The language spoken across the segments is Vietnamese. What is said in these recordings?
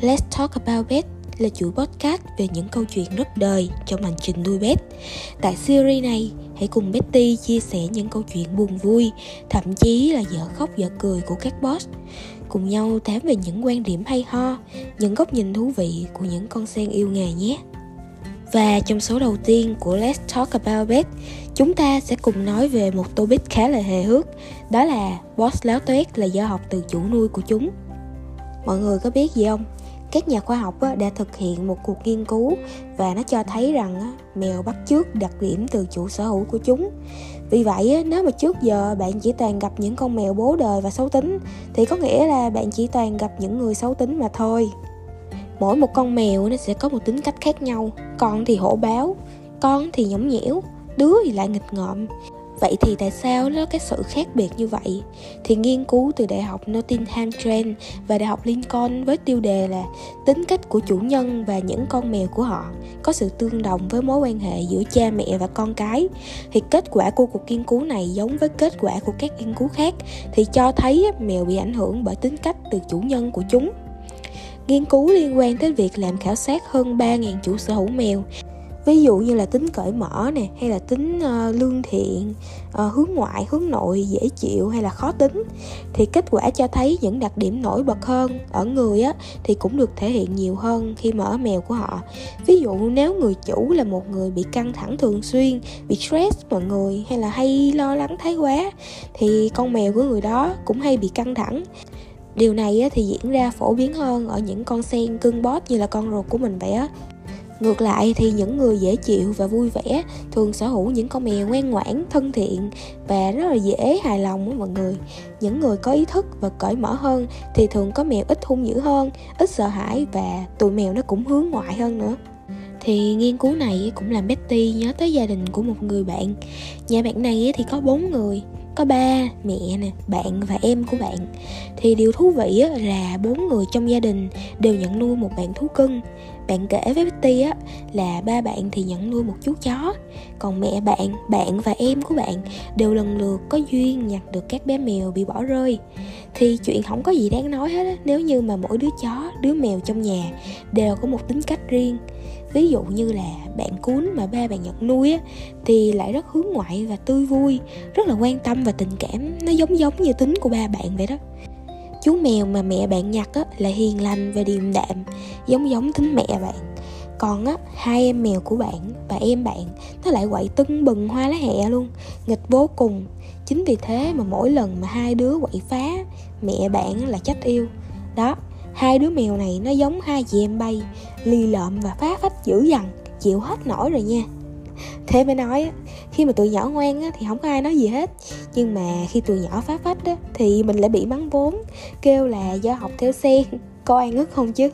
Let's Talk About Pet là chuỗi podcast về những câu chuyện rất đời trong hành trình nuôi pet. Tại series này, hãy cùng Betty chia sẻ những câu chuyện buồn vui, thậm chí là dở khóc dở cười của các boss. Cùng nhau tám về những quan điểm hay ho, những góc nhìn thú vị của những con sen yêu nghề nhé. Và trong số đầu tiên của Let's Talk About Pet, chúng ta sẽ cùng nói về một topic khá là hề hước, đó là boss láo toét là do học từ chủ nuôi của chúng. Mọi người có biết gì không? Các nhà khoa học đã thực hiện một cuộc nghiên cứu và nó cho thấy rằng mèo bắt chước đặc điểm từ chủ sở hữu của chúng. Vì vậy, nếu mà trước giờ bạn chỉ toàn gặp những con mèo bố đời và xấu tính, thì có nghĩa là bạn chỉ toàn gặp những người xấu tính mà thôi. Mỗi một con mèo nó sẽ có một tính cách khác nhau. Con thì hổ báo, con thì nhõng nhẽo, đứa thì lại nghịch ngợm Vậy thì tại sao nó có cái sự khác biệt như vậy? Thì nghiên cứu từ Đại học Nottingham Trent và Đại học Lincoln với tiêu đề là tính cách của chủ nhân và những con mèo của họ có sự tương đồng với mối quan hệ giữa cha mẹ và con cái. Thì kết quả của cuộc nghiên cứu này giống với kết quả của các nghiên cứu khác thì cho thấy mèo bị ảnh hưởng bởi tính cách từ chủ nhân của chúng. Nghiên cứu liên quan tới việc làm khảo sát hơn 3.000 chủ sở hữu mèo ví dụ như là tính cởi mở nè hay là tính uh, lương thiện uh, hướng ngoại hướng nội dễ chịu hay là khó tính thì kết quả cho thấy những đặc điểm nổi bật hơn ở người á thì cũng được thể hiện nhiều hơn khi mà ở mèo của họ. Ví dụ nếu người chủ là một người bị căng thẳng thường xuyên bị stress mọi người hay là hay lo lắng thái quá thì con mèo của người đó cũng hay bị căng thẳng. Điều này thì diễn ra phổ biến hơn ở những con sen cưng bót như là con ruột của mình vậy á. Ngược lại thì những người dễ chịu và vui vẻ thường sở hữu những con mèo ngoan ngoãn, thân thiện và rất là dễ hài lòng với mọi người. Những người có ý thức và cởi mở hơn thì thường có mèo ít hung dữ hơn, ít sợ hãi và tụi mèo nó cũng hướng ngoại hơn nữa thì nghiên cứu này cũng làm Betty nhớ tới gia đình của một người bạn nhà bạn này thì có bốn người có ba, mẹ nè, bạn và em của bạn. Thì điều thú vị là bốn người trong gia đình đều nhận nuôi một bạn thú cưng. Bạn kể với Betty á, là ba bạn thì nhận nuôi một chú chó. Còn mẹ bạn bạn và em của bạn đều lần lượt có duyên nhặt được các bé mèo bị bỏ rơi. Thì chuyện không có gì đáng nói hết á, nếu như mà mỗi đứa chó, đứa mèo trong nhà đều có một tính cách riêng ví dụ như là bạn cún mà ba bạn nhận nuôi á, thì lại rất hướng ngoại và tươi vui, rất là quan tâm và tình cảm. Nó giống giống như tính của ba bạn vậy đó. Chú mèo mà mẹ bạn nhặt á, là hiền lành và điềm đạm, giống giống tính mẹ bạn. Còn á, hai em mèo của bạn và em bạn, nó lại quậy tưng bừng hoa lá hẹ luôn, nghịch vô cùng. Chính vì thế mà mỗi lần mà hai đứa quậy phá, mẹ bạn là trách yêu. Đó hai đứa mèo này nó giống hai chị em bay lì lợm và phá phách dữ dằn chịu hết nổi rồi nha. Thế mới nói khi mà tụi nhỏ ngoan á, thì không có ai nói gì hết. Nhưng mà khi tụi nhỏ phá phách á, thì mình lại bị mắng vốn kêu là do học theo sen có ai ngất không chứ?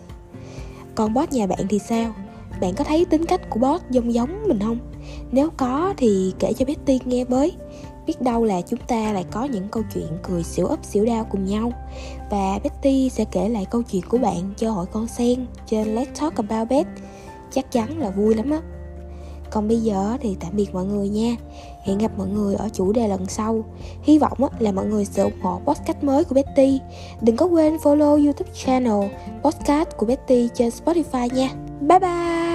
Còn boss nhà bạn thì sao? Bạn có thấy tính cách của boss giống giống mình không? Nếu có thì kể cho Betty nghe với biết đâu là chúng ta lại có những câu chuyện cười xỉu ấp xỉu đau cùng nhau. Và Betty sẽ kể lại câu chuyện của bạn cho hội con sen trên Let's Talk About Bet chắc chắn là vui lắm á. Còn bây giờ thì tạm biệt mọi người nha. Hẹn gặp mọi người ở chủ đề lần sau. Hy vọng là mọi người sẽ ủng hộ podcast mới của Betty. Đừng có quên follow youtube channel podcast của Betty trên Spotify nha. Bye bye!